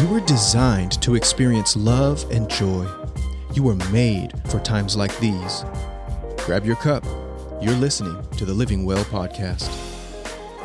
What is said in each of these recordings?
You were designed to experience love and joy. You were made for times like these. Grab your cup. You're listening to the Living Well podcast.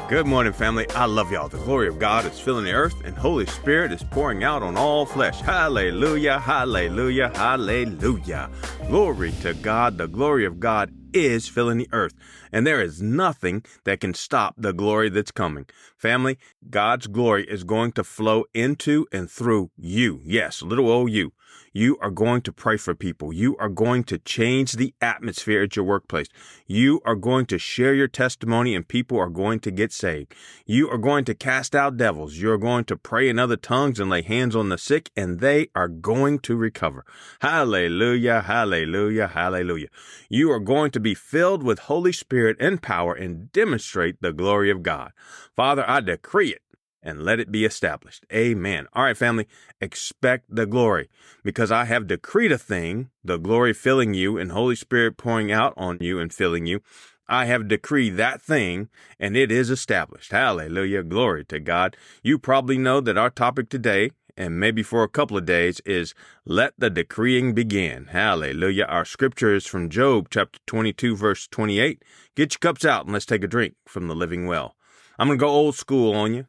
Good morning, family. I love y'all. The glory of God is filling the earth, and Holy Spirit is pouring out on all flesh. Hallelujah, hallelujah, hallelujah. Glory to God. The glory of God is filling the earth, and there is nothing that can stop the glory that's coming. Family, God's glory is going to flow into and through you. Yes, little old you. You are going to pray for people. You are going to change the atmosphere at your workplace. You are going to share your testimony and people are going to get saved. You are going to cast out devils. You're going to pray in other tongues and lay hands on the sick and they are going to recover. Hallelujah, hallelujah, hallelujah. You are going to be filled with Holy Spirit and power and demonstrate the glory of God. Father, I decree it and let it be established. Amen. All right, family, expect the glory because I have decreed a thing, the glory filling you and Holy Spirit pouring out on you and filling you. I have decreed that thing and it is established. Hallelujah. Glory to God. You probably know that our topic today and maybe for a couple of days is let the decreeing begin. Hallelujah. Our scripture is from Job chapter 22 verse 28. Get your cups out and let's take a drink from the living well. I'm going to go old school on you.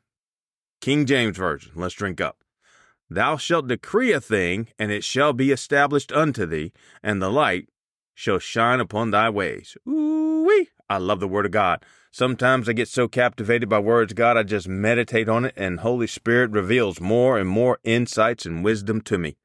King James Version. Let's drink up. Thou shalt decree a thing, and it shall be established unto thee, and the light shall shine upon thy ways. Ooh wee! I love the Word of God. Sometimes I get so captivated by words God, I just meditate on it, and Holy Spirit reveals more and more insights and wisdom to me.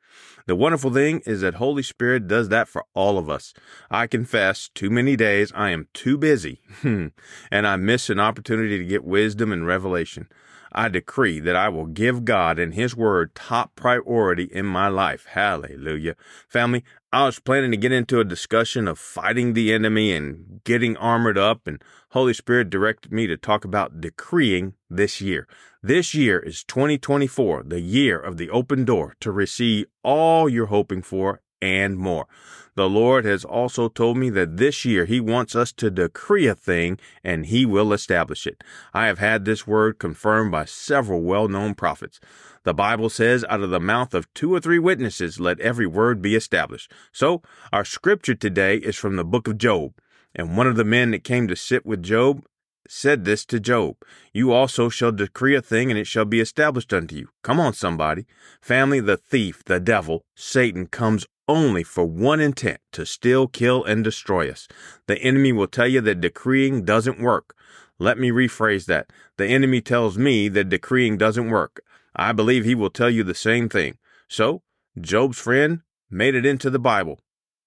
The wonderful thing is that Holy Spirit does that for all of us. I confess, too many days I am too busy, and I miss an opportunity to get wisdom and revelation. I decree that I will give God and His Word top priority in my life. Hallelujah. Family, I was planning to get into a discussion of fighting the enemy and getting armored up, and Holy Spirit directed me to talk about decreeing this year. This year is 2024, the year of the open door to receive all you're hoping for and more. The Lord has also told me that this year He wants us to decree a thing and He will establish it. I have had this word confirmed by several well known prophets. The Bible says, out of the mouth of two or three witnesses, let every word be established. So, our scripture today is from the book of Job. And one of the men that came to sit with Job said this to Job You also shall decree a thing, and it shall be established unto you. Come on, somebody. Family, the thief, the devil, Satan comes only for one intent to steal, kill, and destroy us. The enemy will tell you that decreeing doesn't work. Let me rephrase that. The enemy tells me that decreeing doesn't work. I believe he will tell you the same thing. So, Job's friend made it into the Bible.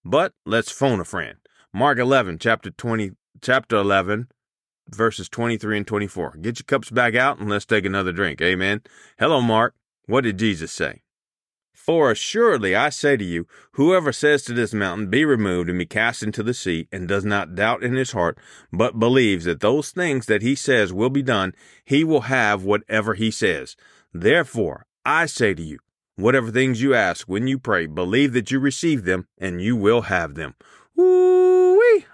But let's phone a friend. Mark 11, chapter 20, chapter 11, verses 23 and 24. Get your cups back out and let's take another drink. Amen. Hello, Mark. What did Jesus say? For assuredly I say to you, whoever says to this mountain, Be removed and be cast into the sea, and does not doubt in his heart, but believes that those things that he says will be done, he will have whatever he says. Therefore, I say to you, whatever things you ask when you pray, believe that you receive them, and you will have them.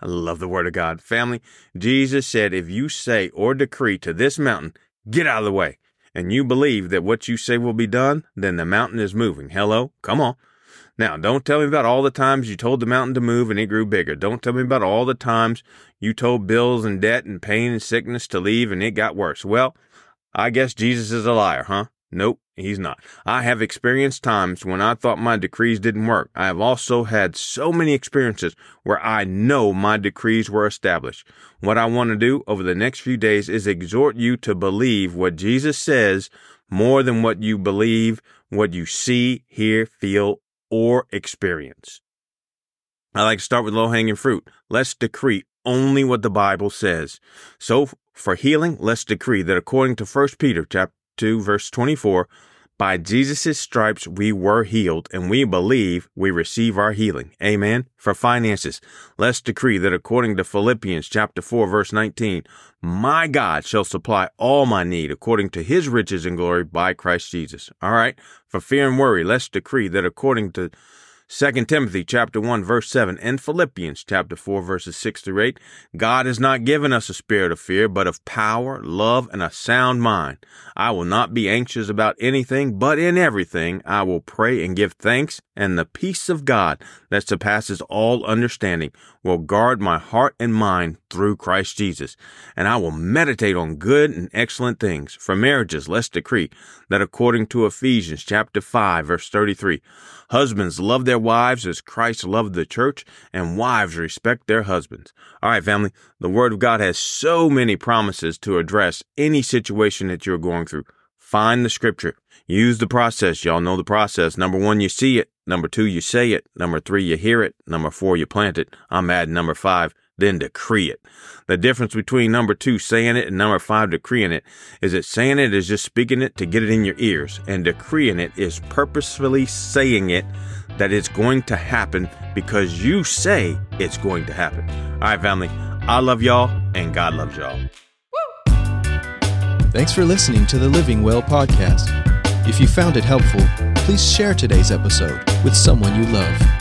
I love the word of God. Family, Jesus said, if you say or decree to this mountain, get out of the way, and you believe that what you say will be done, then the mountain is moving. Hello? Come on. Now, don't tell me about all the times you told the mountain to move and it grew bigger. Don't tell me about all the times you told bills and debt and pain and sickness to leave and it got worse. Well, I guess Jesus is a liar, huh? Nope, he's not. I have experienced times when I thought my decrees didn't work. I have also had so many experiences where I know my decrees were established. What I want to do over the next few days is exhort you to believe what Jesus says more than what you believe, what you see, hear, feel, or experience. I like to start with low hanging fruit. Let's decree only what the Bible says. So for healing, let's decree that according to 1 Peter chapter 2 verse 24, by Jesus' stripes we were healed, and we believe we receive our healing. Amen. For finances, let's decree that according to Philippians chapter 4 verse 19, my God shall supply all my need according to his riches and glory by Christ Jesus. All right. For fear and worry, let's decree that according to 2 Timothy chapter 1 verse 7 and Philippians chapter 4 verses 6 through 8. God has not given us a spirit of fear, but of power, love, and a sound mind. I will not be anxious about anything, but in everything I will pray and give thanks, and the peace of God that surpasses all understanding will guard my heart and mind through Christ Jesus. And I will meditate on good and excellent things. For marriages, let's decree that according to Ephesians chapter 5 verse 33, husbands love their wives as Christ loved the church, and wives respect their husbands. All right, family, the Word of God has so many promises to address any situation that you're going through. Find the scripture. Use the process. Y'all know the process. Number one, you see it. Number two, you say it. Number three, you hear it. Number four, you plant it. I'm adding number five, then decree it. The difference between number two, saying it, and number five, decreeing it, is that saying it is just speaking it to get it in your ears, and decreeing it is purposefully saying it that it's going to happen because you say it's going to happen. All right, family, I love y'all, and God loves y'all. Thanks for listening to the Living Well podcast. If you found it helpful, please share today's episode with someone you love.